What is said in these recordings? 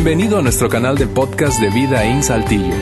Bienvenido a nuestro canal de podcast de Vida en Saltillo.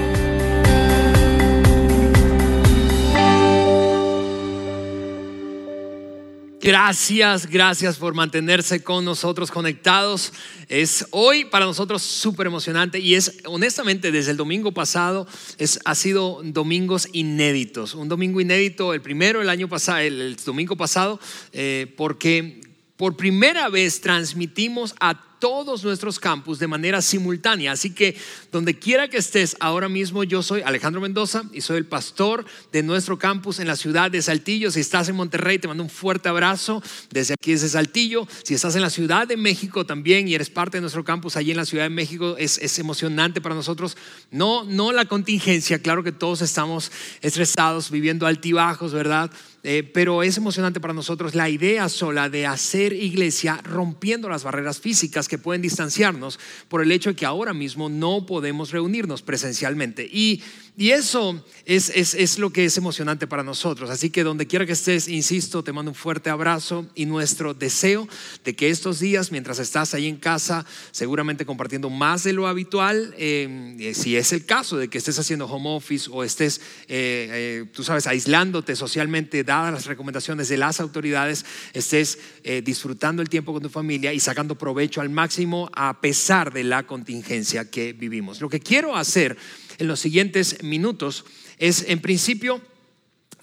Gracias, gracias por mantenerse con nosotros conectados. Es hoy para nosotros súper emocionante y es honestamente desde el domingo pasado es, ha sido domingos inéditos. Un domingo inédito, el primero el año pasado, el, domingo pasado, eh, porque por primera vez transmitimos a todos nuestros campus de manera simultánea. Así que donde quiera que estés ahora mismo, yo soy Alejandro Mendoza y soy el pastor de nuestro campus en la ciudad de Saltillo. Si estás en Monterrey, te mando un fuerte abrazo desde aquí, desde Saltillo. Si estás en la Ciudad de México también y eres parte de nuestro campus allí en la Ciudad de México, es, es emocionante para nosotros. No, no la contingencia, claro que todos estamos estresados, viviendo altibajos, ¿verdad? Eh, pero es emocionante para nosotros la idea sola de hacer iglesia rompiendo las barreras físicas que pueden distanciarnos por el hecho de que ahora mismo no podemos reunirnos presencialmente. Y y eso es, es, lo que es emocionante para nosotros. Así que donde quiera que estés, insisto, te mando un fuerte abrazo y nuestro deseo de que estos días, mientras estás ahí en casa, seguramente compartiendo más de lo habitual, em, eh, si es el caso de que estés haciendo home office o estés, eh, eh, tú sabes, aislándote socialmente, las recomendaciones de las autoridades, estés disfrutando el tiempo con tu familia y sacando provecho al máximo a pesar de la contingencia que vivimos. Lo que quiero hacer en los siguientes minutos es, en principio,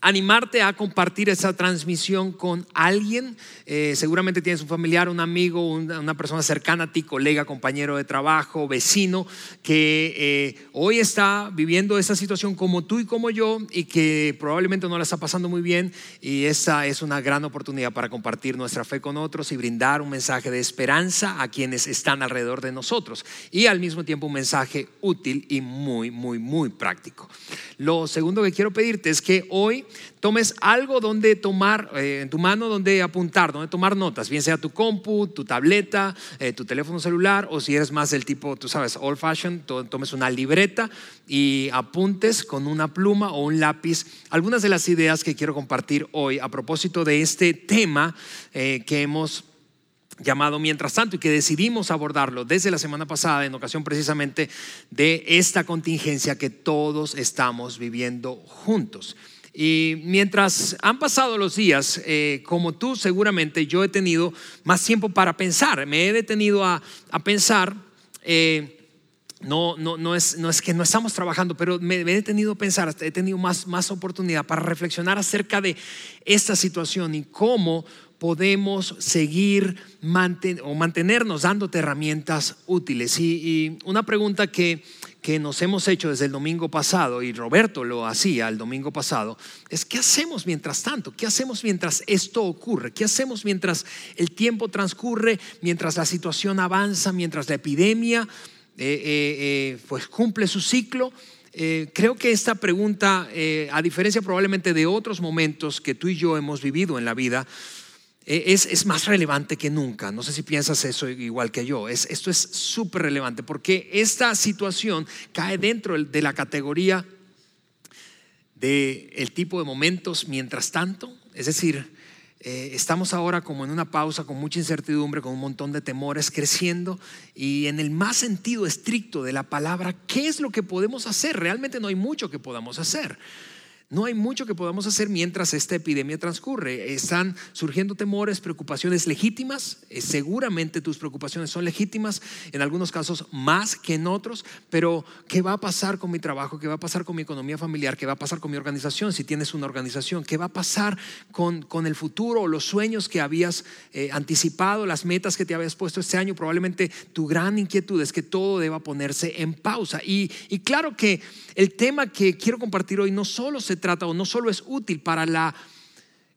animarte a compartir esa transmisión con alguien. Eh, seguramente tienes un familiar, un amigo, una, persona cercana a ti, colega, compañero de trabajo, vecino, que eh, hoy está viviendo esa situación como tú y como yo y que probablemente no la está pasando muy bien. Y esa es una gran oportunidad para compartir nuestra fe con otros y brindar un mensaje de esperanza a quienes están alrededor de nosotros. Y al mismo tiempo un mensaje útil y muy, muy, muy práctico. Lo segundo que quiero pedirte es que hoy tomes algo donde tomar, eh, en tu mano donde apuntar, donde tomar notas, bien sea tu compu, tu tableta, eh, tu teléfono celular, o si eres más del tipo, tú sabes, old fashion, tomes una libreta y apuntes con una pluma o un lápiz algunas de las ideas que quiero compartir hoy a propósito de este tema eh, que hemos llamado Mientras tanto y que decidimos abordarlo desde la semana pasada en ocasión precisamente de esta contingencia que todos estamos viviendo juntos. Y mientras han pasado los días, eh, como tú seguramente, yo he tenido más tiempo para pensar. Me he detenido a, pensar. Eh, no, no, no, es, no es que no estamos trabajando, pero me, he detenido a pensar, he tenido más, más oportunidad para reflexionar acerca de esta situación y cómo podemos seguir o mantenernos dándote herramientas útiles. Y, una pregunta que, que nos hemos hecho desde el domingo pasado, y Roberto lo hacía el domingo pasado, es ¿qué hacemos mientras tanto? ¿Qué hacemos mientras esto ocurre? ¿Qué hacemos mientras el tiempo transcurre, mientras la situación avanza, mientras la epidemia eh, eh, eh, pues cumple su ciclo? creo que esta pregunta, a diferencia probablemente de otros momentos que tú y yo hemos vivido en la vida, eh, es, más relevante que nunca. No sé si piensas eso igual que yo. Es, esto es súper relevante porque esta situación cae dentro de la categoría del el tipo de momentos mientras tanto. Es decir, eh, estamos ahora como en una pausa con mucha incertidumbre, con un montón de temores creciendo y en el más sentido estricto de la palabra, ¿qué es lo que podemos hacer? Realmente no hay mucho que podamos hacer. No hay mucho que podamos hacer mientras esta epidemia transcurre. Están surgiendo temores, preocupaciones legítimas. Eh, seguramente tus preocupaciones son legítimas, en algunos casos más que en otros, pero ¿qué va a pasar con mi trabajo? ¿Qué va a pasar con mi economía familiar? ¿Qué va a pasar con mi organización si tienes una organización? ¿Qué va a pasar con, con el futuro o los sueños que habías eh, anticipado, las metas que te habías puesto este año? Probablemente tu gran inquietud es que todo deba ponerse en pausa. Y, y claro que el tema que quiero compartir hoy no solo se trata o no solo es útil para la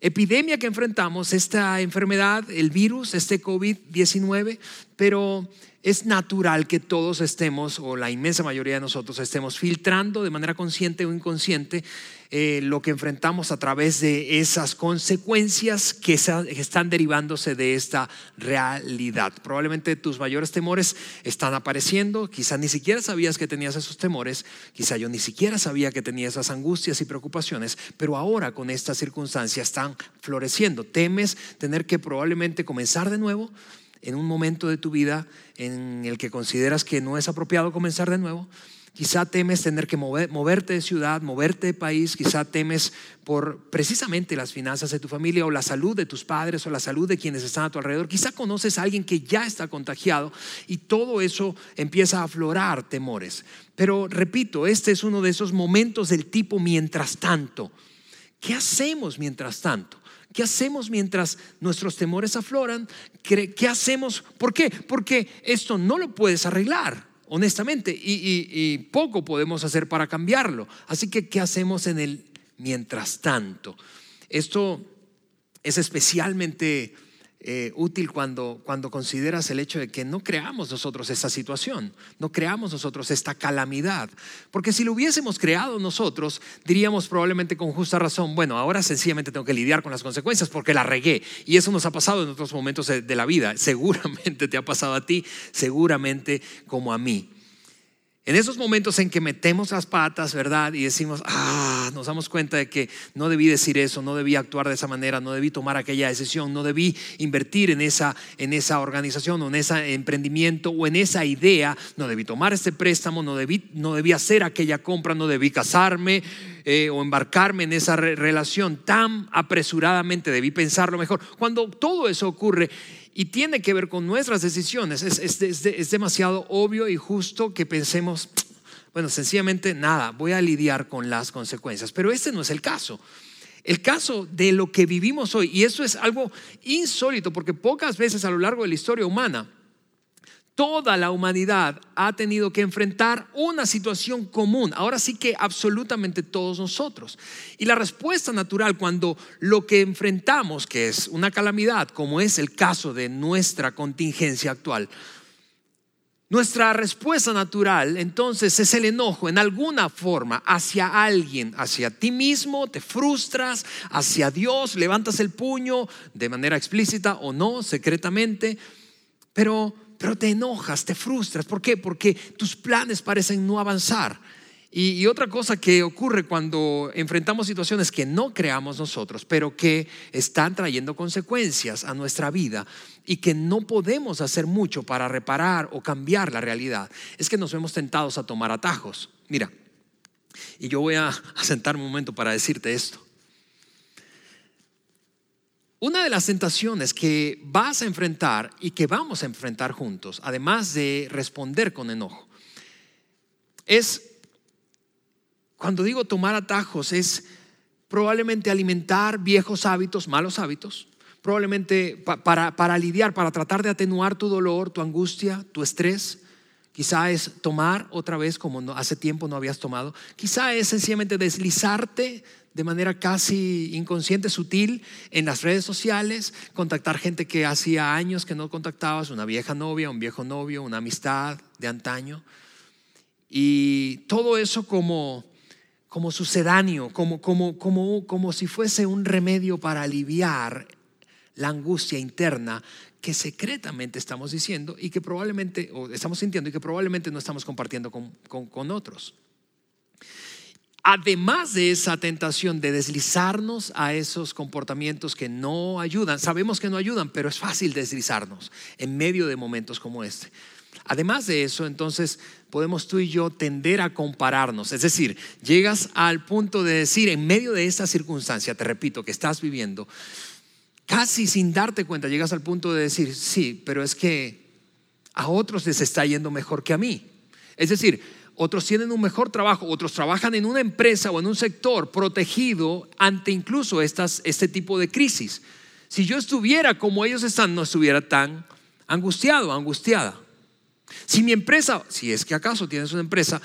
epidemia que enfrentamos, esta enfermedad, el virus, este COVID-19, pero es natural que todos estemos, o la inmensa mayoría de nosotros estemos filtrando de manera consciente o inconsciente eh, lo que enfrentamos a través de esas consecuencias que, están derivándose de esta realidad. Probablemente tus mayores temores están apareciendo, quizá ni siquiera sabías que tenías esos temores, quizá yo ni siquiera sabía que tenía esas angustias y preocupaciones, pero ahora con esta circunstancia están floreciendo. Temes tener que probablemente comenzar de nuevo en un momento de tu vida en el que consideras que no es apropiado comenzar de nuevo. Quizá temes tener que moverte de ciudad, moverte de país, quizá temes por precisamente las finanzas de tu familia o la salud de tus padres o la salud de quienes están a tu alrededor. Quizá conoces a alguien que ya está contagiado y todo eso empieza a aflorar temores. Pero repito, este es uno de esos momentos del tipo mientras tanto. ¿Qué hacemos mientras tanto? ¿Qué hacemos mientras nuestros temores afloran? ¿Qué hacemos? ¿Por qué? Porque esto no lo puedes arreglar honestamente, y, poco podemos hacer para cambiarlo. Así que, ¿qué hacemos en el mientras tanto? Esto es especialmente eh, útil cuando, cuando consideras el hecho de que no creamos nosotros esta situación, no creamos nosotros esta calamidad. Porque si lo hubiésemos creado nosotros, diríamos probablemente con justa razón, bueno, ahora sencillamente tengo que lidiar con las consecuencias porque la regué. Y eso nos ha pasado en otros momentos de, de la vida. Seguramente te ha pasado a ti, seguramente como a mí. En esos momentos en que metemos las patas, ¿verdad? Y decimos, ah, nos damos cuenta de que no debí decir eso, no debí actuar de esa manera, no debí tomar aquella decisión, no debí invertir en esa, en esa organización o en ese emprendimiento o en esa idea, no debí tomar este préstamo, no debí, no debí hacer aquella compra, no debí casarme eh, o embarcarme en esa relación tan apresuradamente, debí pensarlo mejor. Cuando todo eso ocurre, y tiene que ver con nuestras decisiones. Es, demasiado obvio y justo que pensemos, bueno, sencillamente nada, voy a lidiar con las consecuencias. Pero este no es el caso. El caso de lo que vivimos hoy, y eso es algo insólito, porque pocas veces a lo largo de la historia humana Toda la humanidad ha tenido que enfrentar una situación común, ahora sí que absolutamente todos nosotros. Y la respuesta natural cuando lo que enfrentamos, que es una calamidad, como es el caso de nuestra contingencia actual, nuestra respuesta natural entonces es el enojo en alguna forma hacia alguien, hacia ti mismo, te frustras, hacia Dios, levantas el puño de manera explícita o no, secretamente, pero pero te enojas, te frustras. ¿Por qué? Porque tus planes parecen no avanzar. Y, otra cosa que ocurre cuando enfrentamos situaciones que no creamos nosotros, pero que están trayendo consecuencias a nuestra vida y que no podemos hacer mucho para reparar o cambiar la realidad, es que nos vemos tentados a tomar atajos. Mira, y yo voy a, sentarme un momento para decirte esto. Una de las tentaciones que vas a enfrentar y que vamos a enfrentar juntos, además de responder con enojo, es, cuando digo tomar atajos, es probablemente alimentar viejos hábitos, malos hábitos, probablemente para, para lidiar, para tratar de atenuar tu dolor, tu angustia, tu estrés. Quizá es tomar otra vez como hace tiempo no habías tomado. Quizá es sencillamente deslizarte de manera casi inconsciente, sutil, en las redes sociales, contactar gente que hacía años que no contactabas, una vieja novia, un viejo novio, una amistad de antaño. Y todo eso como, como sucedáneo, como, como, como, como si fuese un remedio para aliviar la angustia interna que secretamente estamos diciendo y que probablemente, o estamos sintiendo y que probablemente no estamos compartiendo con, con, con otros además de esa tentación de deslizarnos a esos comportamientos que no ayudan, sabemos que no ayudan, pero es fácil deslizarnos en medio de momentos como este. Además de eso, entonces podemos tú y yo tender a compararnos. Es decir, llegas al punto de decir, en medio de esta circunstancia, te repito, que estás viviendo, casi sin darte cuenta, llegas al punto de decir, sí, pero es que a otros les está yendo mejor que a mí. Es decir, otros tienen un mejor trabajo, otros trabajan en una empresa o en un sector protegido ante incluso estas, este tipo de crisis. Si yo estuviera como ellos están, no estuviera tan angustiado, angustiada. Si mi empresa, si es que acaso tienes una empresa,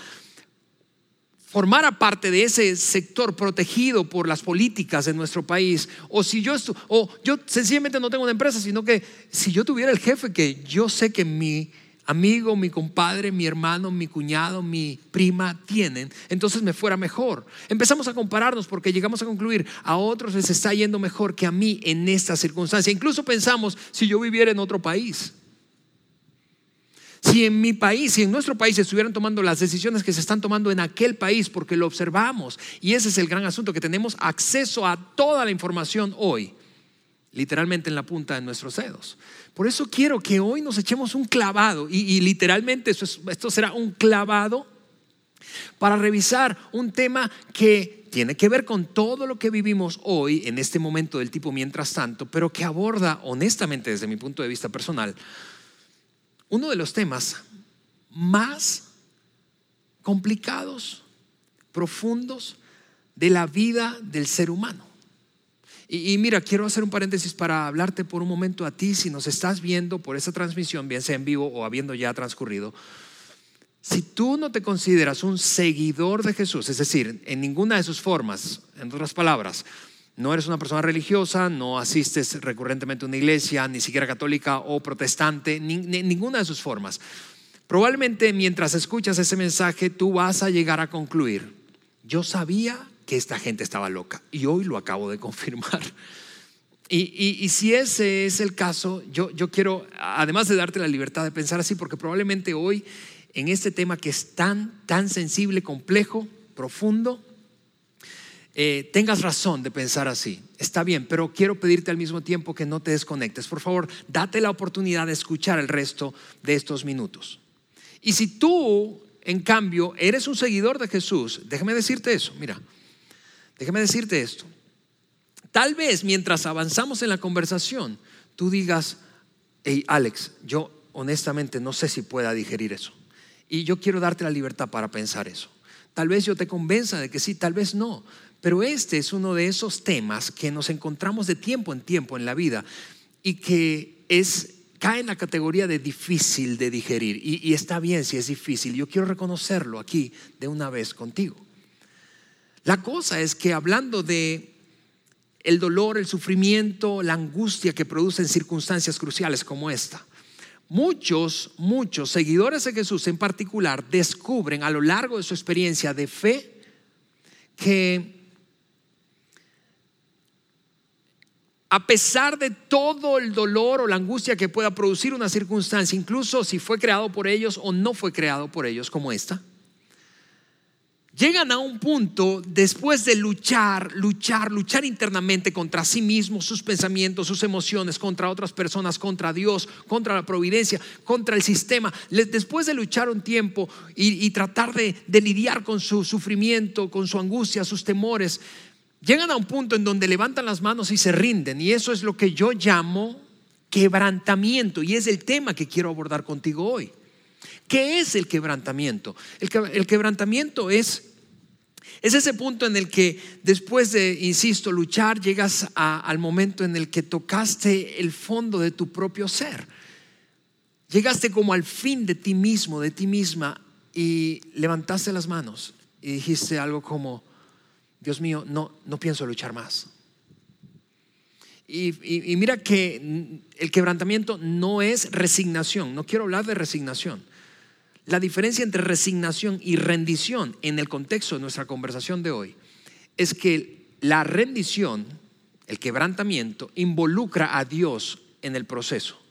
formara parte de ese sector protegido por las políticas de nuestro país, o si yo, o yo sencillamente no tengo una empresa, sino que si yo tuviera el jefe que yo sé que mi amigo, mi compadre, mi hermano, mi cuñado, mi prima tienen, entonces me fuera mejor. Empezamos a compararnos porque llegamos a concluir, a otros les está yendo mejor que a mí en esta circunstancia. Incluso pensamos, si yo viviera en otro país, si en mi país, si en nuestro país estuvieran tomando las decisiones que se están tomando en aquel país, porque lo observamos, y ese es el gran asunto, que tenemos acceso a toda la información hoy. literalmente en la punta de nuestros dedos. Por eso quiero que hoy nos echemos un clavado, y, literalmente esto será un clavado para revisar un tema que tiene que ver con todo lo que vivimos hoy en este momento del tipo mientras tanto, pero que aborda honestamente desde mi punto de vista personal uno de los temas más complicados, profundos de la vida del ser humano. Y, mira, quiero hacer un paréntesis para hablarte por un momento a ti, si nos estás viendo por esa transmisión, bien sea en vivo o habiendo ya transcurrido. Si tú no te consideras un seguidor de Jesús, es decir, en ninguna de sus formas, en otras palabras, no eres una persona religiosa, no asistes recurrentemente a una iglesia, ni siquiera católica o protestante, ninguna de sus formas. Probablemente mientras escuchas ese mensaje tú vas a llegar a concluir, yo sabía que esta gente estaba loca y hoy lo acabo de confirmar. Y, si ese es el caso, yo, yo quiero, además de darte la libertad de pensar así, porque probablemente hoy en este tema que es tan, tan sensible, complejo, profundo, eh, tengas razón de pensar así. Está bien, pero quiero pedirte al mismo tiempo que no te desconectes. Por favor, date la oportunidad de escuchar el resto de estos minutos. Y si tú, en cambio, eres un seguidor de Jesús, déjame decirte eso, mira, déjame decirte esto. Tal vez mientras avanzamos en la conversación, tú digas, hey Alex, yo honestamente no sé si pueda digerir eso. Y yo quiero darte la libertad para pensar eso. Tal vez yo te convenza de que sí, tal vez no. Pero este es uno de esos temas que nos encontramos de tiempo en tiempo en la vida y que es cae en la categoría de difícil de digerir. Y, y está bien si es difícil. Yo quiero reconocerlo aquí de una vez contigo. La cosa es que hablando de el dolor, el sufrimiento, la angustia que producen circunstancias cruciales como esta, Muchos, muchos seguidores de Jesús en particular descubren a lo largo de su experiencia de fe que a pesar de todo el dolor o la angustia que pueda producir una circunstancia, incluso si fue creado por ellos o no fue creado por ellos como esta, llegan a un punto después de luchar, luchar, luchar internamente contra sí mismos, sus pensamientos, sus emociones, contra otras personas, contra Dios, contra la providencia, contra el sistema. Después de luchar un tiempo y, tratar de, de lidiar con su sufrimiento, con su angustia, sus temores, llegan a un punto en donde levantan las manos y se rinden. Y eso es lo que yo llamo quebrantamiento. Y es el tema que quiero abordar contigo hoy. ¿Qué es el quebrantamiento? El, quebrantamiento es, es ese punto en el que después de, insisto, luchar, llegas al momento en el que tocaste el fondo de tu propio ser. Llegaste como al fin de ti mismo, de ti misma, y levantaste las manos y dijiste algo como, Dios mío, no, no pienso luchar más. y, mira que el quebrantamiento no es resignación, no quiero hablar de resignación. La diferencia entre resignación y rendición en el contexto de nuestra conversación de hoy es que la rendición, el quebrantamiento, involucra a Dios en el proceso.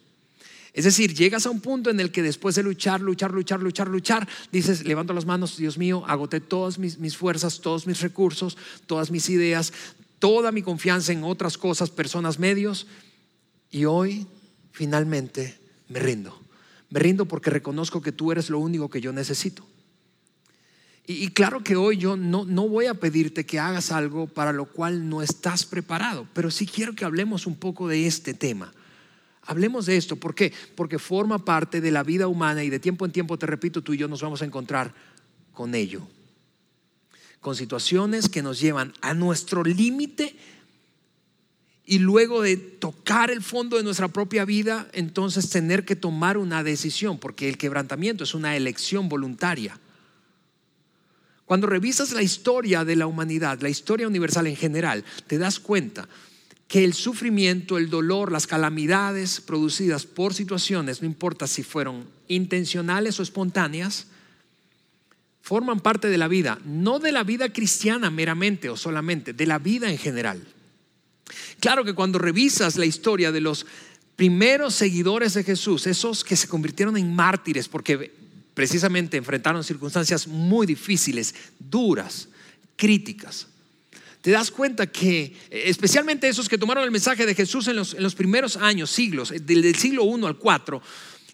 Es decir, llegas a un punto en el que después de luchar, luchar, luchar, luchar, luchar, dices, levanto las manos, Dios mío, agoté todas mis, mis fuerzas, todos mis recursos, todas mis ideas, toda mi confianza en otras cosas, personas, medios, y hoy finalmente me rindo. Me rindo porque reconozco que tú eres lo único que yo necesito. Y, claro que hoy yo no, no voy a pedirte que hagas algo para lo cual no estás preparado, pero sí quiero que hablemos un poco de este tema. Hablemos de esto. ¿Por qué? Porque forma parte de la vida humana y de tiempo en tiempo, te repito, tú y yo nos vamos a encontrar con ello. Con situaciones que nos llevan a nuestro límite y luego de tocar el fondo de nuestra propia vida, entonces tener que tomar una decisión, porque el quebrantamiento es una elección voluntaria. Cuando revisas la historia de la humanidad, la historia universal en general, te das cuenta que el sufrimiento, el dolor, las calamidades producidas por situaciones, no importa si fueron intencionales o espontáneas, forman parte de la vida, no de la vida cristiana meramente o solamente, de la vida en general. Claro que cuando revisas la historia de los primeros seguidores de Jesús, esos que se convirtieron en mártires porque precisamente enfrentaron circunstancias muy difíciles, duras, críticas, te das cuenta que, especialmente esos que tomaron el mensaje de Jesús en los, en los primeros años, siglos, del, del siglo 1 al 4,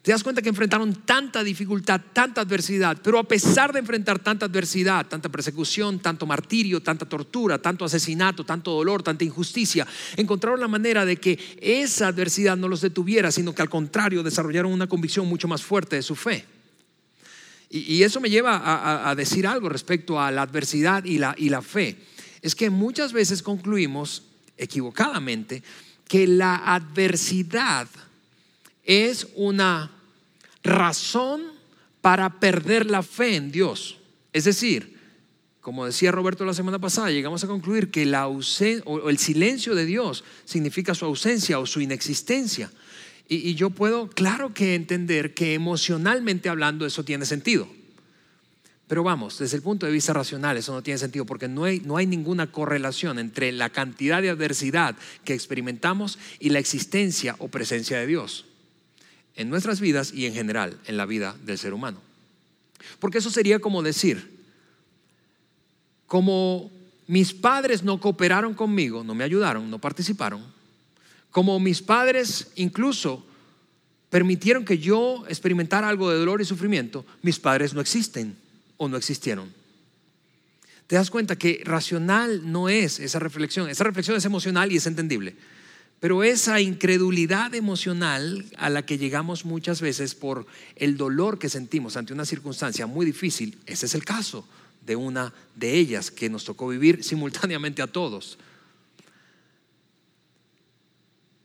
te das cuenta que enfrentaron tanta dificultad, tanta adversidad, pero a pesar de enfrentar tanta adversidad, tanta persecución, tanto martirio, tanta tortura, tanto asesinato, tanto dolor, tanta injusticia, encontraron la manera de que esa adversidad no los detuviera, sino que al contrario desarrollaron una convicción mucho más fuerte de su fe. Y, eso me lleva a, a, decir algo respecto a la adversidad y la, y la fe. Es que muchas veces concluimos equivocadamente que la adversidad es una razón para perder la fe en Dios. Es decir, como decía Roberto la semana pasada, llegamos a concluir que la o el silencio de Dios significa su ausencia o su inexistencia. Y, y yo puedo, claro que entender que emocionalmente hablando eso tiene sentido. Pero vamos, desde el punto de vista racional eso no tiene sentido porque no hay, no hay, ninguna correlación entre la cantidad de adversidad que experimentamos y la existencia o presencia de Dios en nuestras vidas y en general en la vida del ser humano. Porque eso sería como decir, como mis padres no cooperaron conmigo, no me ayudaron, no participaron, como mis padres incluso permitieron que yo experimentara algo de dolor y sufrimiento, mis padres no existen o no existieron. Te das cuenta que racional no es esa reflexión, esa reflexión es emocional y es entendible. Pero esa incredulidad emocional a la que llegamos muchas veces por el dolor que sentimos ante una circunstancia muy difícil, ese es el caso de una de ellas que nos tocó vivir simultáneamente a todos.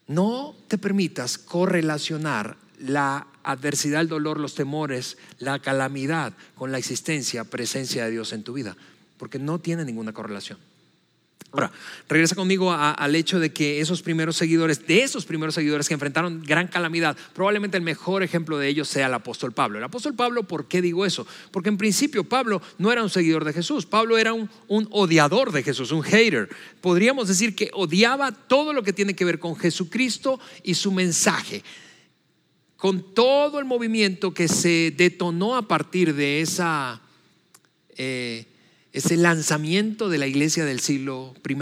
No te permitas correlacionar la adversidad, el dolor, los temores, la calamidad con la existencia, presencia de Dios en tu vida, porque no tiene ninguna correlación. Ahora, regresa conmigo al hecho de que esos primeros seguidores, de esos primeros seguidores que enfrentaron gran calamidad, probablemente el mejor ejemplo de ellos sea el apóstol Pablo. El apóstol Pablo, ¿por qué digo eso? Porque en principio Pablo no era un seguidor de Jesús, Pablo era un, odiador de Jesús, un hater. Podríamos decir que odiaba todo lo que tiene que ver con Jesucristo y su mensaje con todo el movimiento que se detonó a partir de esa eh, ese lanzamiento de la iglesia del siglo I.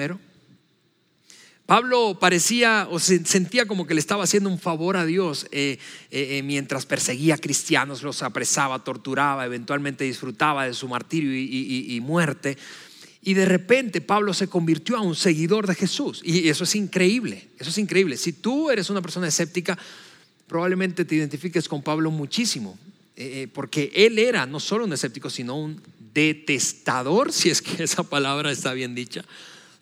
Pablo parecía o se sentía como que le estaba haciendo un favor a Dios eh, eh, eh, mientras perseguía a cristianos, los apresaba, torturaba, eventualmente disfrutaba de su martirio y, muerte. Y de repente Pablo se convirtió a un seguidor de Jesús. Y eso es increíble, eso es increíble. Si tú eres una persona escéptica, probablemente te identifiques con Pablo muchísimo, porque él era no solo un escéptico, sino un detestador, si es que esa palabra está bien dicha,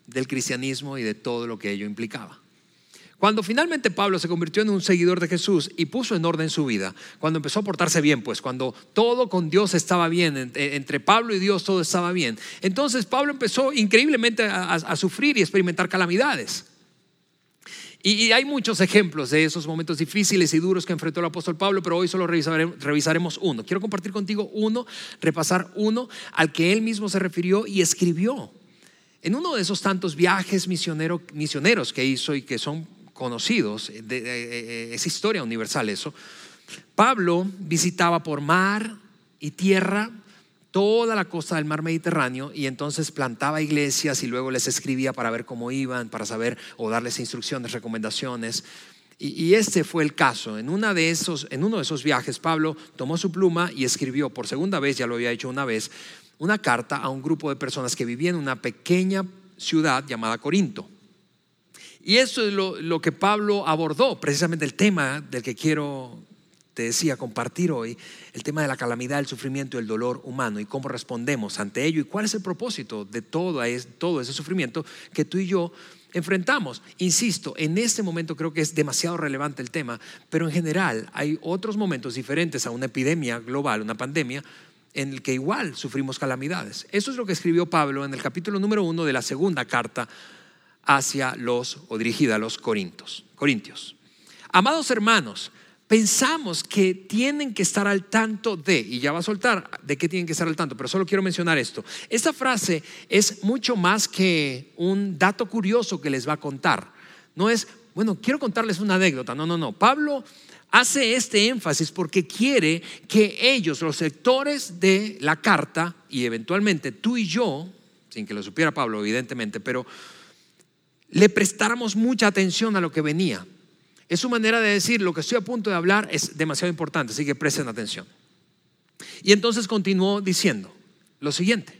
del cristianismo y de todo lo que ello implicaba. Cuando finalmente Pablo se convirtió en un seguidor de Jesús y puso en orden su vida, cuando empezó a portarse bien, pues cuando todo con Dios estaba bien, entre Pablo y Dios todo estaba bien, entonces Pablo empezó increíblemente a, a sufrir y experimentar calamidades. Y, hay muchos ejemplos de esos momentos difíciles y duros que enfrentó el apóstol Pablo, pero hoy solo revisaremos uno. Quiero compartir contigo uno, repasar uno al que él mismo se refirió y escribió. En uno de esos tantos viajes misioneros que hizo y que son conocidos, de, es historia universal eso, Pablo visitaba por mar y tierra toda la costa del mar Mediterráneo y entonces plantaba iglesias y luego les escribía para ver cómo iban, para saber o darles instrucciones, recomendaciones. Y, este fue el caso. En, una de esos, en uno de esos viajes, Pablo tomó su pluma y escribió por segunda vez, ya lo había hecho una vez, una carta a un grupo de personas que vivían en una pequeña ciudad llamada Corinto. Y eso es lo, lo que Pablo abordó, precisamente el tema del que quiero te decía, compartir hoy el tema de la calamidad, el sufrimiento y el dolor humano y cómo respondemos ante ello y cuál es el propósito de todo, todo ese sufrimiento que tú y yo enfrentamos. Insisto, en este momento creo que es demasiado relevante el tema, pero en general hay otros momentos diferentes a una epidemia global, una pandemia, en el que igual sufrimos calamidades. Eso es lo que escribió Pablo en el capítulo número uno de la segunda carta hacia los, o dirigida a los Corintios. Corintios. Amados hermanos, pensamos que tienen que estar al tanto de, y ya va a soltar de qué tienen que estar al tanto, pero solo quiero mencionar esto. Esta frase es mucho más que un dato curioso que les va a contar. No es, bueno, quiero contarles una anécdota. No, no, no. Pablo hace este énfasis porque quiere que ellos, los lectores de la carta, y eventualmente tú y yo, sin que lo supiera Pablo, evidentemente, pero le prestáramos mucha atención a lo que venía. Es su manera de decir, lo que estoy a punto de hablar es demasiado importante, así que presten atención. Y entonces continuó diciendo lo siguiente.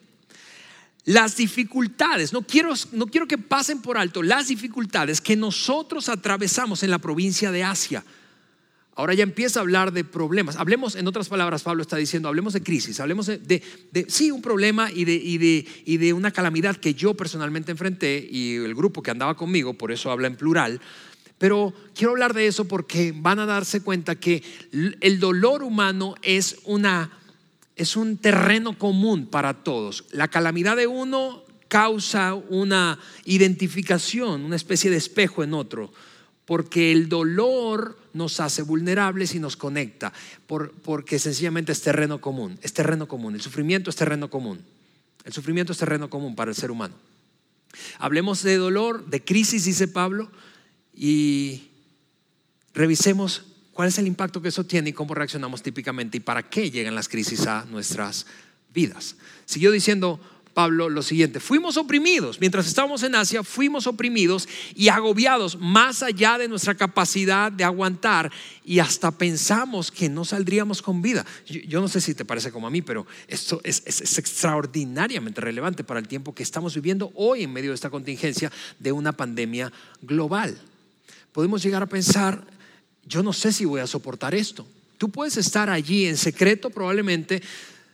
Las dificultades, no quiero, no quiero que pasen por alto las dificultades que nosotros atravesamos en la provincia de Asia Ahora ya empieza a hablar de problemas. Hablemos, en otras palabras, Pablo está diciendo, hablemos de crisis, hablemos de, sí, un problema y de, y, de, y de una calamidad que yo personalmente enfrenté y el grupo que andaba conmigo, por eso habla en plural. Pero quiero hablar de eso porque van a darse cuenta que el dolor humano es, una, es un terreno común para todos. La calamidad de uno causa una identificación, una especie de espejo en otro porque el dolor nos hace vulnerables y nos conecta, porque sencillamente es terreno común, es terreno común, el sufrimiento es terreno común, el sufrimiento es terreno común para el ser humano. Hablemos de dolor, de crisis, dice Pablo, y revisemos cuál es el impacto que eso tiene y cómo reaccionamos típicamente y para qué llegan las crisis a nuestras vidas. Siguió diciendo, Pablo lo siguiente, fuimos oprimidos, mientras estábamos en Asia, fuimos oprimidos y agobiados más allá de nuestra capacidad de aguantar y hasta pensamos que no saldríamos con vida. Yo, no sé si te parece como a mí, pero esto es, es extraordinariamente relevante para el tiempo que estamos viviendo hoy en medio de esta contingencia de una pandemia global. Podemos llegar a pensar, yo no sé si voy a soportar esto. Tú puedes estar allí en secreto probablemente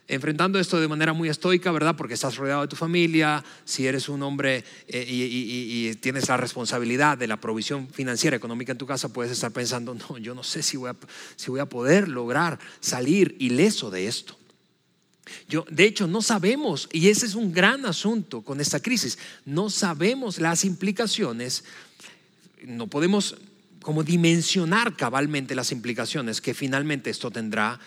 enfrentando esto de manera muy estoica, ¿verdad? Porque estás rodeado de tu familia, si eres un hombre eh, y, tienes la responsabilidad de la provisión financiera, económica en tu casa, puedes estar pensando, no, yo no sé si voy a, si voy a poder lograr salir ileso de esto. Yo, de hecho, no sabemos, y ese es un gran asunto con esta crisis, no sabemos las implicaciones, no podemos como dimensionar cabalmente las implicaciones que finalmente esto tendrá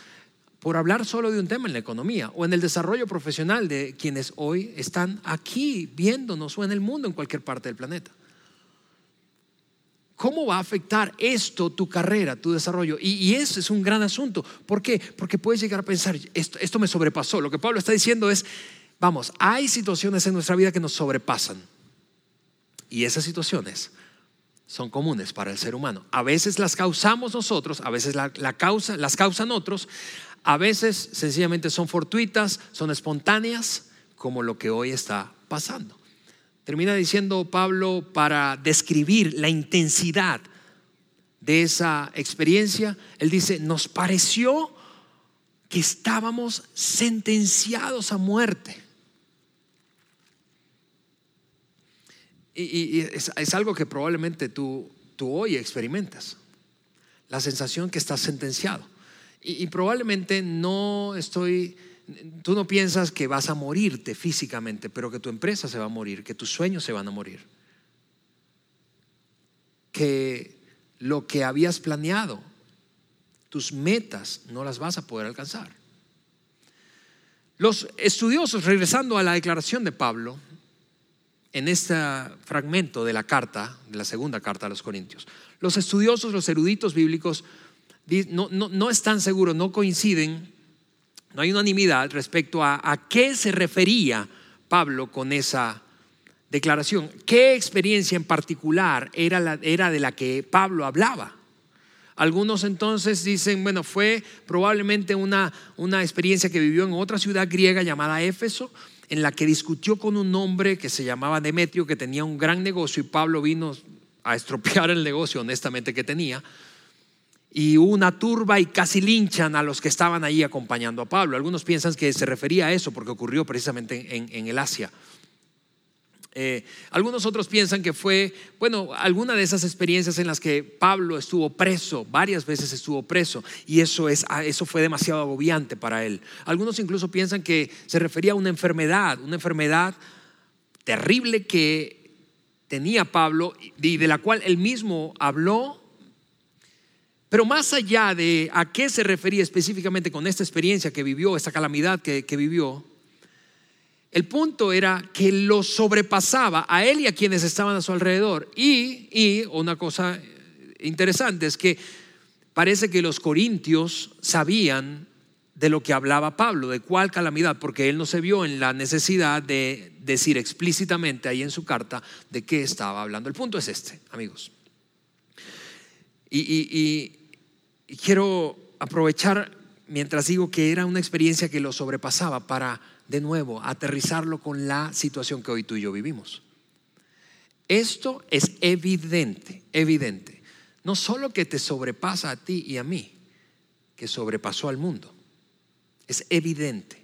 por hablar solo de un tema en la economía o en el desarrollo profesional de quienes hoy están aquí viéndonos o en el mundo en cualquier parte del planeta. ¿Cómo va a afectar esto tu carrera, tu desarrollo? Y, ese es un gran asunto. ¿Por qué? Porque puedes llegar a pensar, esto, esto me sobrepasó. Lo que Pablo está diciendo es, vamos, hay situaciones en nuestra vida que nos sobrepasan. Y esas situaciones son comunes para el ser humano. A veces las causamos nosotros, a veces la, causa, las causan otros, a veces sencillamente son fortuitas, son espontáneas, como lo que hoy está pasando. Termina diciendo Pablo para describir la intensidad de esa experiencia, él dice, nos pareció que estábamos sentenciados a muerte. Y, es, algo que probablemente tú, tú hoy experimentas, la sensación que estás sentenciado. Y, probablemente no estoy, tú no piensas que vas a morirte físicamente, pero que tu empresa se va a morir, que tus sueños se van a morir. Que lo que habías planeado, tus metas, no las vas a poder alcanzar. Los estudiosos, regresando a la declaración de Pablo, en este fragmento de la carta, de la segunda carta a los Corintios, los estudiosos, los eruditos bíblicos, no, no, están seguros, no coinciden, no hay unanimidad respecto a, a qué se refería Pablo con esa declaración. ¿Qué experiencia en particular era, la, era de la que Pablo hablaba? Algunos entonces dicen, bueno, fue probablemente una, una experiencia que vivió en otra ciudad griega llamada Éfeso, en la que discutió con un hombre que se llamaba Demetrio, que tenía un gran negocio y Pablo vino a estropear el negocio honestamente que tenía y una turba y casi linchan a los que estaban ahí acompañando a Pablo. Algunos piensan que se refería a eso porque ocurrió precisamente en, el Asia. Eh, algunos otros piensan que fue, bueno, alguna de esas experiencias en las que Pablo estuvo preso, varias veces estuvo preso, y eso, es, ah, eso fue demasiado agobiante para él. Algunos incluso piensan que se refería a una enfermedad, una enfermedad terrible que tenía Pablo y de la cual él mismo habló pero más allá de a qué se refería específicamente con esta experiencia que vivió, esta calamidad que, vivió, el punto era que lo sobrepasaba a él y a quienes estaban a su alrededor. Y, y una cosa interesante es que parece que los corintios sabían de lo que hablaba Pablo, de cuál calamidad, porque él no se vio en la necesidad de decir explícitamente ahí en su carta de qué estaba hablando. El punto es este, amigos. Y, quiero aprovechar mientras digo que era una experiencia que lo sobrepasaba para de nuevo aterrizarlo con la situación que hoy tú y yo vivimos. Esto es evidente, evidente. No solo que te sobrepasa a ti y a mí, que sobrepasó al mundo. Es evidente.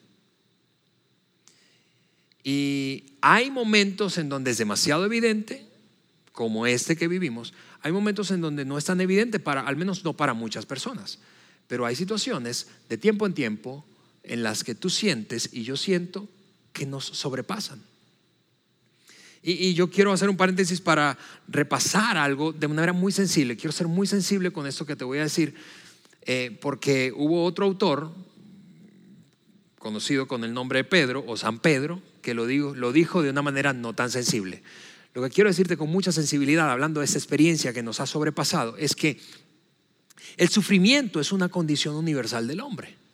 Y hay momentos en donde es demasiado evidente, como este que vivimos. Hay momentos en donde no es tan evidente para, al menos no para muchas personas. Pero hay situaciones de tiempo en tiempo en las que tú sientes y yo siento que nos sobrepasan. Y, yo quiero hacer un paréntesis para repasar algo de una manera muy sensible. Quiero ser muy sensible con esto que te voy a decir, eh, porque hubo otro autor, conocido con el nombre de Pedro o San Pedro, que lo, digo, lo dijo de una manera no tan sensible. Lo que quiero decirte con mucha sensibilidad, hablando de esa experiencia que nos ha sobrepasado, es que el sufrimiento es una condición universal del hombre.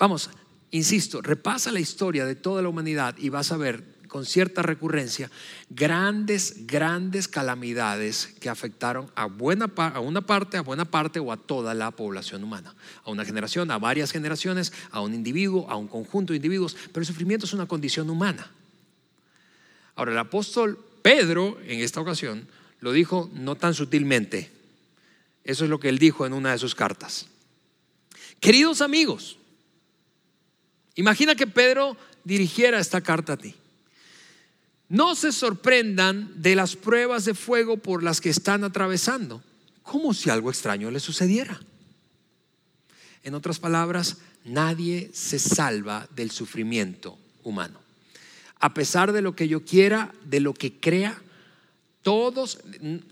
Vamos, insisto, repasa la historia de toda la humanidad y vas a ver con cierta recurrencia grandes, grandes calamidades que afectaron a, buena, a una parte, a buena parte o a toda la población humana, a una generación, a varias generaciones, a un individuo, a un conjunto de individuos, pero el sufrimiento es una condición humana. Ahora, el apóstol Pedro, en esta ocasión, lo dijo no tan sutilmente. Eso es lo que él dijo en una de sus cartas. Queridos amigos, imagina que Pedro dirigiera esta carta a ti. No se sorprendan de las pruebas de fuego por las que están atravesando, como si algo extraño les sucediera. En otras palabras, nadie se salva del sufrimiento humano. A pesar de lo que yo quiera, de lo que crea, todos,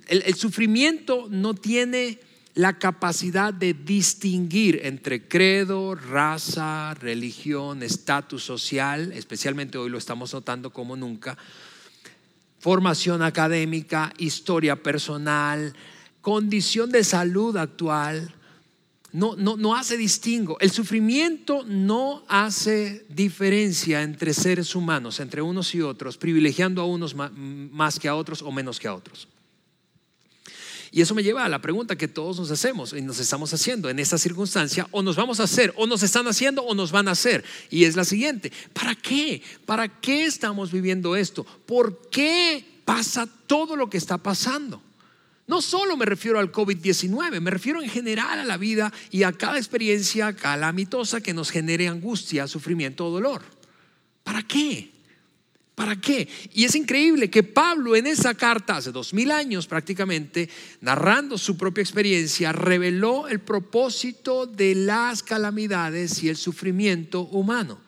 el, sufrimiento no tiene la capacidad de distinguir entre credo, raza, religión, estatus social, especialmente hoy lo estamos notando como nunca, formación académica, historia personal, condición de salud actual. No, no, no hace distingo. El sufrimiento no hace diferencia entre seres humanos, entre unos y otros, privilegiando a unos más que a otros o menos que a otros. Y eso me lleva a la pregunta que todos nos hacemos y nos estamos haciendo en esta circunstancia, o nos vamos a hacer, o nos están haciendo, o nos van a hacer. Y es la siguiente, ¿para qué? ¿Para qué estamos viviendo esto? ¿Por qué pasa todo lo que está pasando? No solo me refiero al COVID-19, me refiero en general a la vida y a cada experiencia calamitosa que nos genere angustia, sufrimiento o dolor. ¿Para qué? ¿Para qué? Y es increíble que Pablo en esa carta, hace dos mil años prácticamente, narrando su propia experiencia, reveló el propósito de las calamidades y el sufrimiento humano.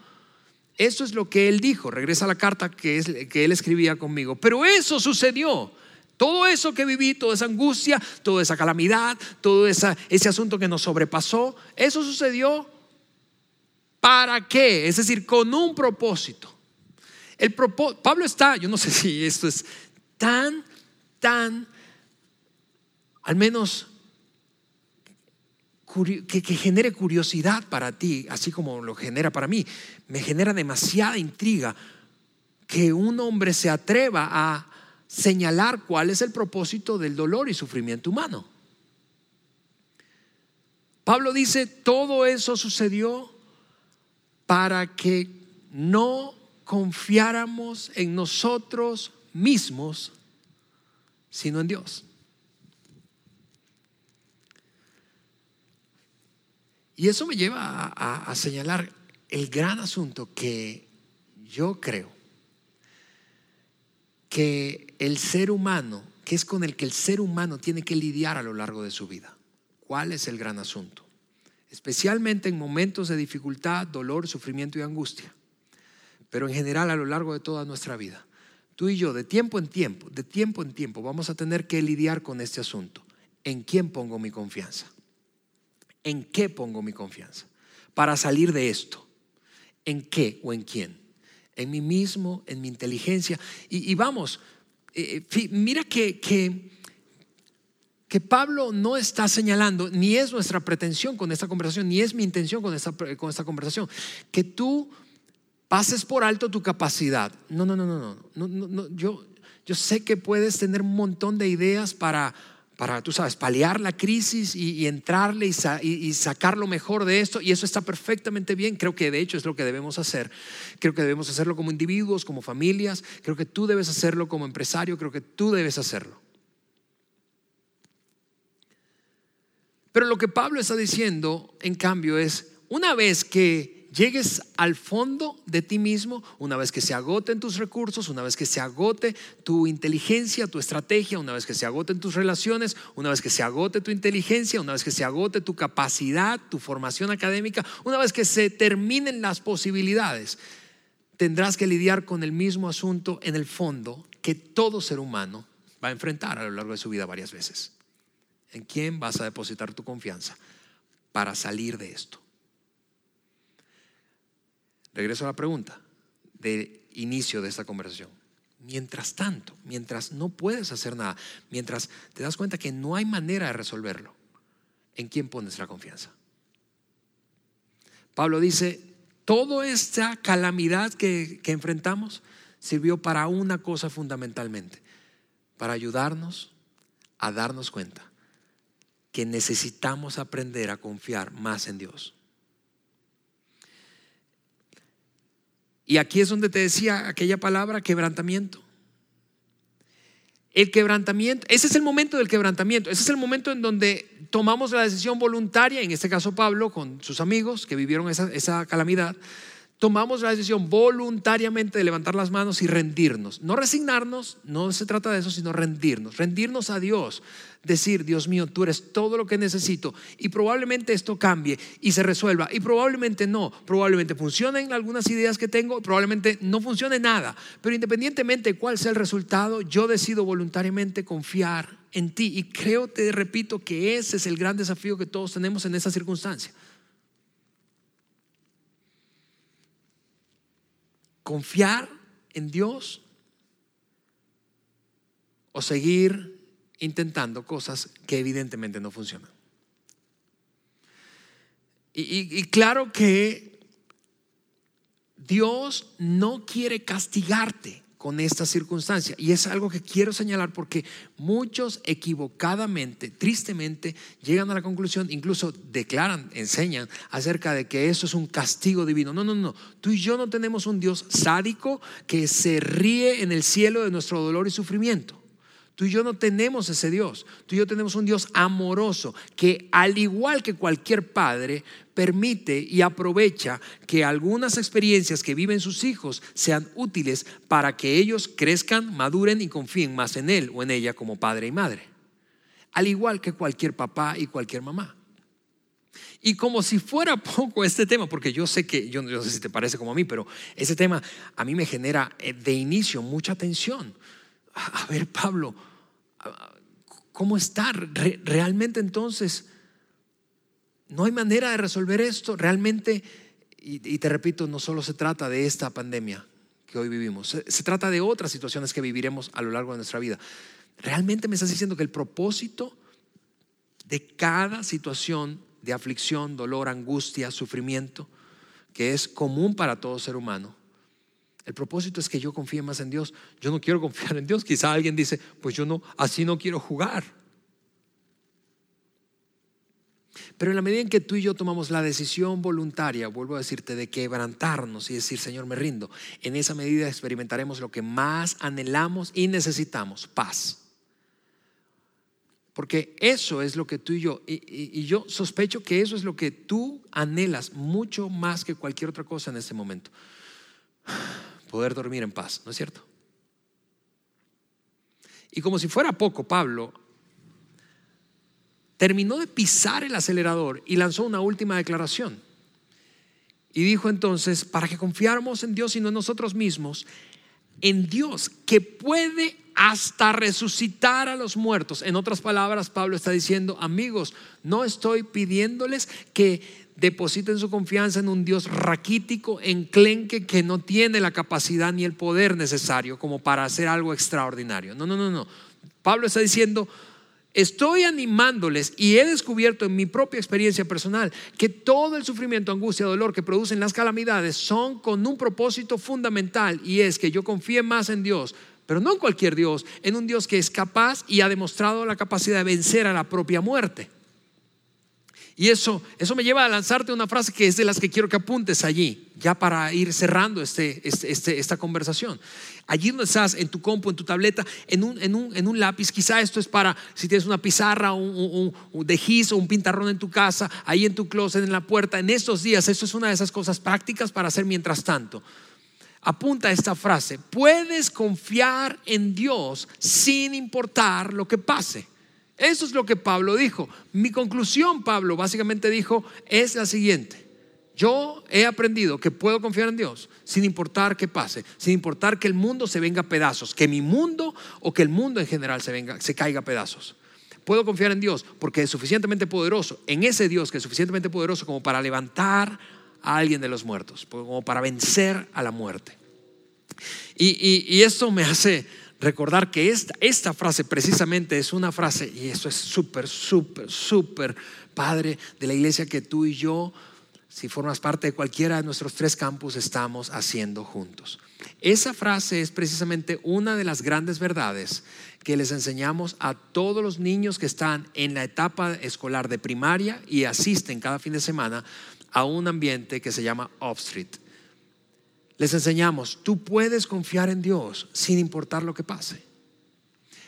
Eso es lo que él dijo. Regresa a la carta que, que él escribía conmigo. Pero eso sucedió. Todo eso que viví, toda esa angustia, toda esa calamidad, todo ese asunto que nos sobrepasó, eso sucedió ¿para qué? Es decir, con un propósito. El Pablo está, yo no sé si esto es tan, tan, al menos que, que, genere curiosidad para ti, así como lo genera para mí. Me genera demasiada intriga que un hombre se atreva a señalar cuál es el propósito del dolor y sufrimiento humano. Pablo dice, todo eso sucedió para que no confiáramos en nosotros mismos, sino en Dios. Y eso me lleva a, señalar el gran asunto que yo creo que el ser humano, que es con el que el ser humano tiene que lidiar a lo largo de su vida. ¿Cuál es el gran asunto? Especialmente en momentos de dificultad, dolor, sufrimiento y angustia pero en general a lo largo de toda nuestra vida. Tú y yo, de tiempo en tiempo, de tiempo en tiempo, vamos a tener que lidiar con este asunto. ¿En quién pongo mi confianza? ¿En qué pongo mi confianza? Para salir de esto. ¿En qué o en quién? En mí mismo, en mi inteligencia. Y, vamos, eh, mira que, que que Pablo no está señalando, ni es nuestra pretensión con esta conversación, ni es mi intención con esta, con esta conversación, que tú pases por alto tu capacidad. No, no, no, no, no, no, no. Yo, yo sé que puedes tener un montón de ideas para, para tú sabes, paliar la crisis y, entrarle y, y, sacar lo mejor de esto. Y eso está perfectamente bien. Creo que de hecho es lo que debemos hacer. Creo que debemos hacerlo como individuos, como familias. Creo que tú debes hacerlo como empresario. Creo que tú debes hacerlo. Pero lo que Pablo está diciendo, en cambio, es, una vez que llegues al fondo de ti mismo, una vez que se agoten tus recursos, una vez que se agote tu inteligencia, tu estrategia, una vez que se agoten tus relaciones, una vez que se agote tu inteligencia, una vez que se agote tu capacidad, tu formación académica, una vez que se terminen las posibilidades, tendrás que lidiar con el mismo asunto en el fondo que todo ser humano va a enfrentar a lo largo de su vida varias veces. ¿En quién vas a depositar tu confianza para salir de esto? Regreso a la pregunta de inicio de esta conversación. Mientras tanto, mientras no puedes hacer nada, mientras te das cuenta que no hay manera de resolverlo, ¿en quién pones la confianza? Pablo dice, toda esta calamidad que, que enfrentamos sirvió para una cosa fundamentalmente, para ayudarnos a darnos cuenta que necesitamos aprender a confiar más en Dios. Y aquí es donde te decía aquella palabra, quebrantamiento. El quebrantamiento, ese es el momento del quebrantamiento, ese es el momento en donde tomamos la decisión voluntaria, en este caso Pablo con sus amigos que vivieron esa, esa calamidad, tomamos la decisión voluntariamente de levantar las manos y rendirnos. No resignarnos, no se trata de eso, sino rendirnos. Rendirnos a Dios. Decir, Dios mío, tú eres todo lo que necesito. Y probablemente esto cambie y se resuelva. Y probablemente no. Probablemente funcionen algunas ideas que tengo, probablemente no funcione nada. Pero independientemente de cuál sea el resultado, yo decido voluntariamente confiar en ti. Y creo, te repito, que ese es el gran desafío que todos tenemos en esa circunstancia. Confiar en Dios o seguir intentando cosas que evidentemente no funcionan. Y, claro que Dios no quiere castigarte con esta circunstancia. Y es algo que quiero señalar porque muchos equivocadamente, tristemente, llegan a la conclusión, incluso declaran, enseñan acerca de que eso es un castigo divino. No, no, no. Tú y yo no tenemos un Dios sádico que se ríe en el cielo de nuestro dolor y sufrimiento. Tú y yo no tenemos ese Dios. Tú y yo tenemos un Dios amoroso que al igual que cualquier padre permite y aprovecha que algunas experiencias que viven sus hijos sean útiles para que ellos crezcan, maduren y confíen más en él o en ella como padre y madre. Al igual que cualquier papá y cualquier mamá. Y como si fuera poco este tema, porque yo sé que, yo no sé si te parece como a mí, pero ese tema a mí me genera eh, de inicio mucha tensión. A ver, Pablo, ¿Cómo estar? realmente entonces, no hay manera de resolver esto. Realmente, y, te repito, no solo se trata de esta pandemia que hoy vivimos, se, trata de otras situaciones que viviremos a lo largo de nuestra vida. Realmente me estás diciendo que el propósito de cada situación de aflicción, dolor, angustia, sufrimiento, que es común para todo ser humano, el propósito es que yo confíe más en Dios. Yo no quiero confiar en Dios. Quizá alguien dice, pues yo no, así no quiero jugar. Pero en la medida en que tú y yo tomamos la decisión voluntaria, vuelvo a decirte, de quebrantarnos y decir, Señor, me rindo, en esa medida experimentaremos lo que más anhelamos y necesitamos, paz. Porque eso es lo que tú y yo, y, yo sospecho que eso es lo que tú anhelas mucho más que cualquier otra cosa en este momento poder dormir en paz, ¿no es cierto? Y como si fuera poco, Pablo terminó de pisar el acelerador y lanzó una última declaración. Y dijo entonces, para que confiáramos en Dios y no en nosotros mismos, en Dios que puede hasta resucitar a los muertos. En otras palabras, Pablo está diciendo, amigos, no estoy pidiéndoles que depositen su confianza en un Dios raquítico, enclenque, que no tiene la capacidad ni el poder necesario como para hacer algo extraordinario. No, no, no, no. Pablo está diciendo, Estoy animándoles y he descubierto en mi propia experiencia personal que todo el sufrimiento, angustia, dolor que producen las calamidades son con un propósito fundamental y es que yo confíe más en Dios, pero no en cualquier Dios, en un Dios que es capaz y ha demostrado la capacidad de vencer a la propia muerte. Y eso, eso me lleva a lanzarte una frase que es de las que quiero que apuntes allí, ya para ir cerrando este, este, este esta conversación. Allí donde estás, en tu compu, en tu tableta, en un, en un, en un lápiz, quizá esto es para si tienes una pizarra un, un, de gis o un pintarrón en tu casa, ahí en tu closet, en la puerta, en estos días, esto es una de esas cosas prácticas para hacer mientras tanto. Apunta esta frase, puedes confiar en Dios sin importar lo que pase. Eso es lo que Pablo dijo. Mi conclusión, Pablo, básicamente dijo, es la siguiente. Yo he aprendido que puedo confiar en Dios sin importar qué pase, sin importar que el mundo se venga a pedazos, que mi mundo o que el mundo en general se, venga, se caiga a pedazos. Puedo confiar en Dios porque es suficientemente poderoso, en ese Dios que es suficientemente poderoso como para levantar a alguien de los muertos, como para vencer a la muerte. Y, y esto me hace recordar que esta, esta frase precisamente es una frase, y eso es súper, súper, súper padre de la iglesia que tú y yo, si formas parte de cualquiera de nuestros tres campus, estamos haciendo juntos. Esa frase es precisamente una de las grandes verdades que les enseñamos a todos los niños que están en la etapa escolar de primaria y asisten cada fin de semana a un ambiente que se llama Off-Street les enseñamos, tú puedes confiar en Dios sin importar lo que pase.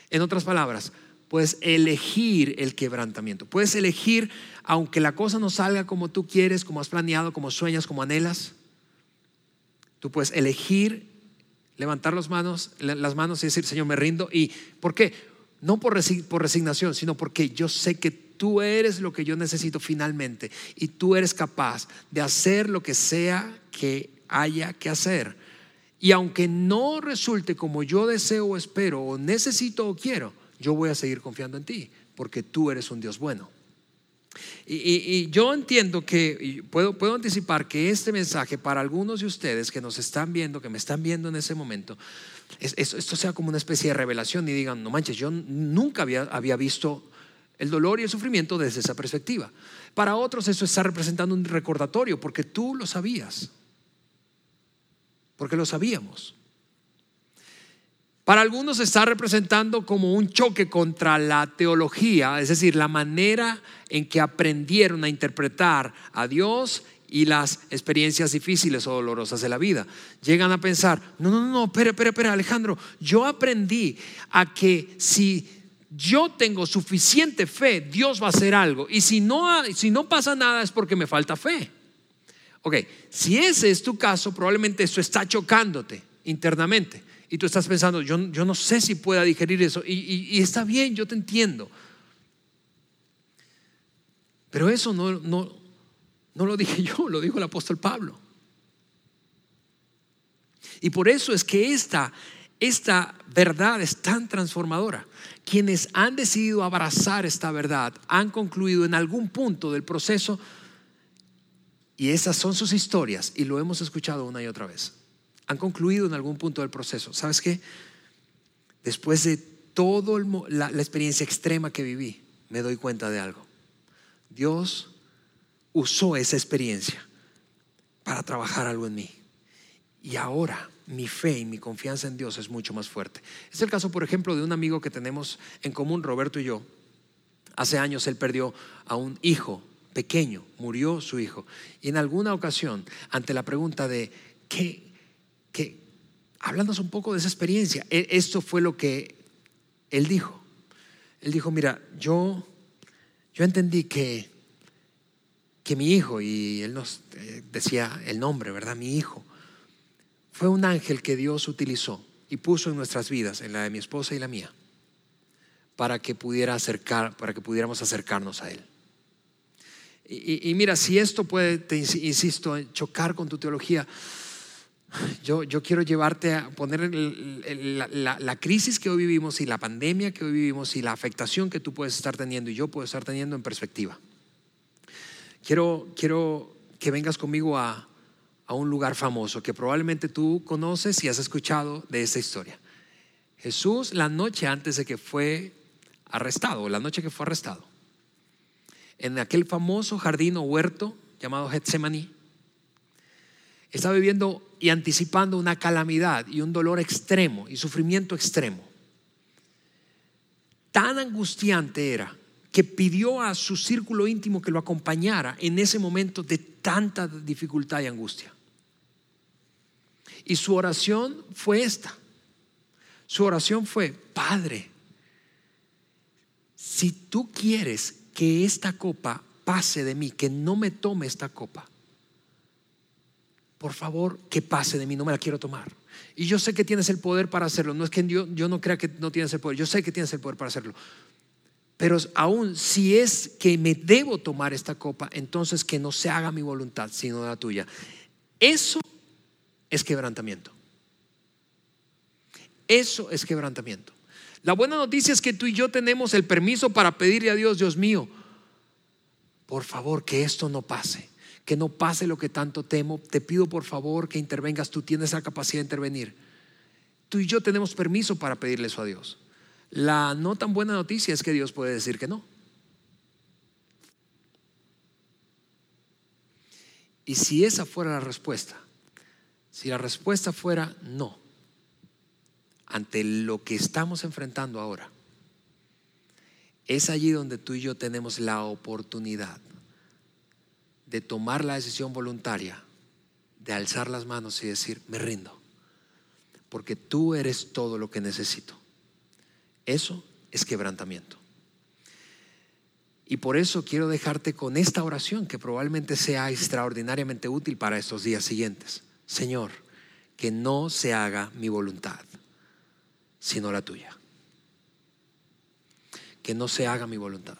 En otras palabras, puedes elegir el quebrantamiento. Puedes elegir, aunque la cosa no salga como tú quieres, como has planeado, como sueñas, como anhelas. Tú puedes elegir levantar las manos, las manos y decir, Señor, me rindo. ¿Y por qué? No por, resignación, sino porque yo sé que tú eres lo que yo necesito finalmente y tú eres capaz de hacer lo que sea que haya que hacer. Y aunque no resulte como yo deseo o espero o necesito o quiero, yo voy a seguir confiando en ti, porque tú eres un Dios bueno. Y, yo entiendo que, puedo, puedo anticipar que este mensaje para algunos de ustedes que nos están viendo, que me están viendo en ese momento, esto sea como una especie de revelación y digan, no manches, yo nunca había, había visto el dolor y el sufrimiento desde esa perspectiva. Para otros eso está representando un recordatorio, porque tú lo sabías porque lo sabíamos. Para algunos está representando como un choque contra la teología, es decir, la manera en que aprendieron a interpretar a Dios y las experiencias difíciles o dolorosas de la vida. Llegan a pensar, no, no, no, espera, espera, espera, Alejandro, yo aprendí a que si yo tengo suficiente fe, Dios va a hacer algo. Y si no, si no pasa nada es porque me falta fe. Ok, si ese es tu caso, probablemente eso está chocándote internamente. Y tú estás pensando, yo, yo no sé si pueda digerir eso. Y, está bien, yo te entiendo. Pero eso no, no, no lo dije yo, lo dijo el apóstol Pablo. Y por eso es que esta, esta verdad es tan transformadora. Quienes han decidido abrazar esta verdad han concluido en algún punto del proceso y esas son sus historias y lo hemos escuchado una y otra vez. Han concluido en algún punto del proceso. ¿Sabes qué? Después de toda la, la experiencia extrema que viví, me doy cuenta de algo. Dios usó esa experiencia para trabajar algo en mí. Y ahora mi fe y mi confianza en Dios es mucho más fuerte. Es el caso, por ejemplo, de un amigo que tenemos en común, Roberto y yo. Hace años él perdió a un hijo pequeño, murió su hijo. Y en alguna ocasión, ante la pregunta de, ¿qué? Qué? Háblanos un poco de esa experiencia. E, esto fue lo que él dijo. Él dijo, mira, yo, yo entendí que, que mi hijo, y él nos eh, decía el nombre, ¿verdad? Mi hijo, fue un ángel que Dios utilizó y puso en nuestras vidas, en la de mi esposa y la mía, para que pudiera acercar, para que pudiéramos acercarnos a él. Y, mira, si esto puede, te insisto, chocar con tu teología, yo, yo quiero llevarte a poner la, la, crisis que hoy vivimos y la pandemia que hoy vivimos y la afectación que tú puedes estar teniendo y yo puedo estar teniendo en perspectiva. Quiero, quiero que vengas conmigo a, a un lugar famoso que probablemente tú conoces y has escuchado de esta historia. Jesús, la noche antes de que fue arrestado, la noche que fue arrestado, en aquel famoso jardín o huerto llamado Getsemaní, estaba viviendo y anticipando una calamidad y un dolor extremo y sufrimiento extremo. Tan angustiante era que pidió a su círculo íntimo que lo acompañara en ese momento de tanta dificultad y angustia. Y su oración fue esta. Su oración fue, Padre, si tú quieres que esta copa pase de mí, que no me tome esta copa, por favor, que pase de mí, no me la quiero tomar. Y yo sé que tienes el poder para hacerlo, no es que yo, no crea que no tienes el poder, yo sé que tienes el poder para hacerlo. Pero aún si es que me debo tomar esta copa, entonces que no se haga mi voluntad, sino la tuya. Eso es quebrantamiento. Eso es quebrantamiento. La buena noticia es que tú y yo tenemos el permiso para pedirle a Dios, Dios mío, por favor que esto no pase, que no pase lo que tanto temo. Te pido por favor que intervengas, tú tienes la capacidad de intervenir. Tú y yo tenemos permiso para pedirle eso a Dios. La no tan buena noticia es que Dios puede decir que no. Y si esa fuera la respuesta, si la respuesta fuera no, ante lo que estamos enfrentando ahora, es allí donde tú y yo tenemos la oportunidad de tomar la decisión voluntaria, de alzar las manos y decir, me rindo, porque tú eres todo lo que necesito. Eso es quebrantamiento. Y por eso quiero dejarte con esta oración que probablemente sea extraordinariamente útil para estos días siguientes. Señor, que no se haga mi voluntad, sino la tuya. Que no se haga mi voluntad.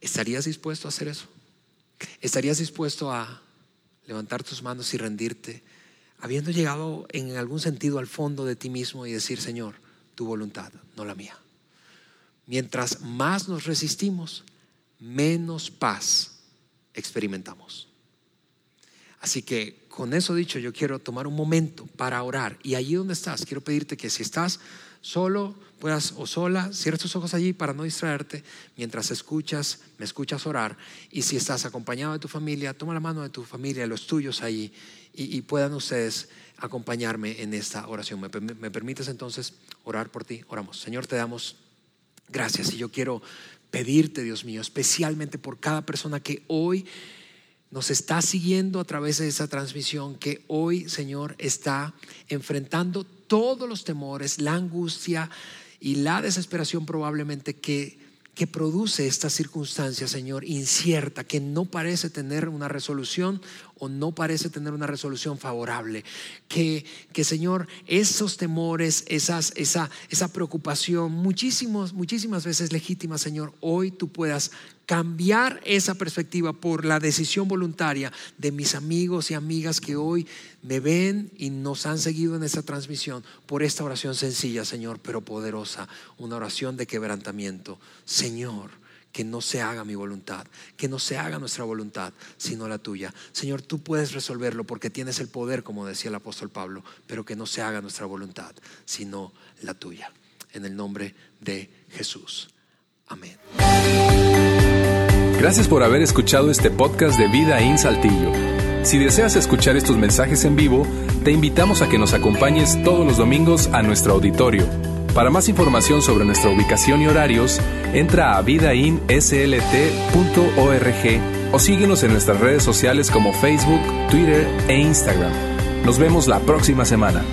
¿Estarías dispuesto a hacer eso? ¿Estarías dispuesto a levantar tus manos y rendirte, habiendo llegado en algún sentido al fondo de ti mismo y decir, Señor, tu voluntad, no la mía. Mientras más nos resistimos, menos paz experimentamos. Así que con eso dicho, yo quiero tomar un momento para orar. Y allí donde estás, quiero pedirte que si estás solo, puedas o sola, cierra tus ojos allí para no distraerte mientras escuchas, me escuchas orar. Y si estás acompañado de tu familia, toma la mano de tu familia, los tuyos allí, y, puedan ustedes acompañarme en esta oración. ¿Me, ¿Me permites entonces orar por ti? Oramos. Señor, te damos gracias y yo quiero pedirte, Dios mío, especialmente por cada persona que hoy nos está siguiendo a través de esa transmisión, que hoy, Señor, está enfrentando todos los temores, la angustia y la desesperación probablemente que que produce esta circunstancia, Señor, incierta, que no parece tener una resolución o no parece tener una resolución favorable. Que, que Señor, esos temores, esas, esa, esa preocupación, muchísimos, muchísimas veces legítima, Señor, hoy tú puedas cambiar esa perspectiva por la decisión voluntaria de mis amigos y amigas que hoy me ven y nos han seguido en esta transmisión por esta oración sencilla, Señor, pero poderosa, una oración de quebrantamiento. Señor, que no se haga mi voluntad, que no se haga nuestra voluntad, sino la tuya. Señor, tú puedes resolverlo porque tienes el poder, como decía el apóstol Pablo, pero que no se haga nuestra voluntad, sino la tuya. En el nombre de Jesús. Amén. Gracias por haber escuchado este podcast de Vida en Saltillo. Si deseas escuchar estos mensajes en vivo, te invitamos a que nos acompañes todos los domingos a nuestro auditorio. Para más información sobre nuestra ubicación y horarios, entra a vidainslt.org o síguenos en nuestras redes sociales como Facebook, Twitter e Instagram. Nos vemos la próxima semana.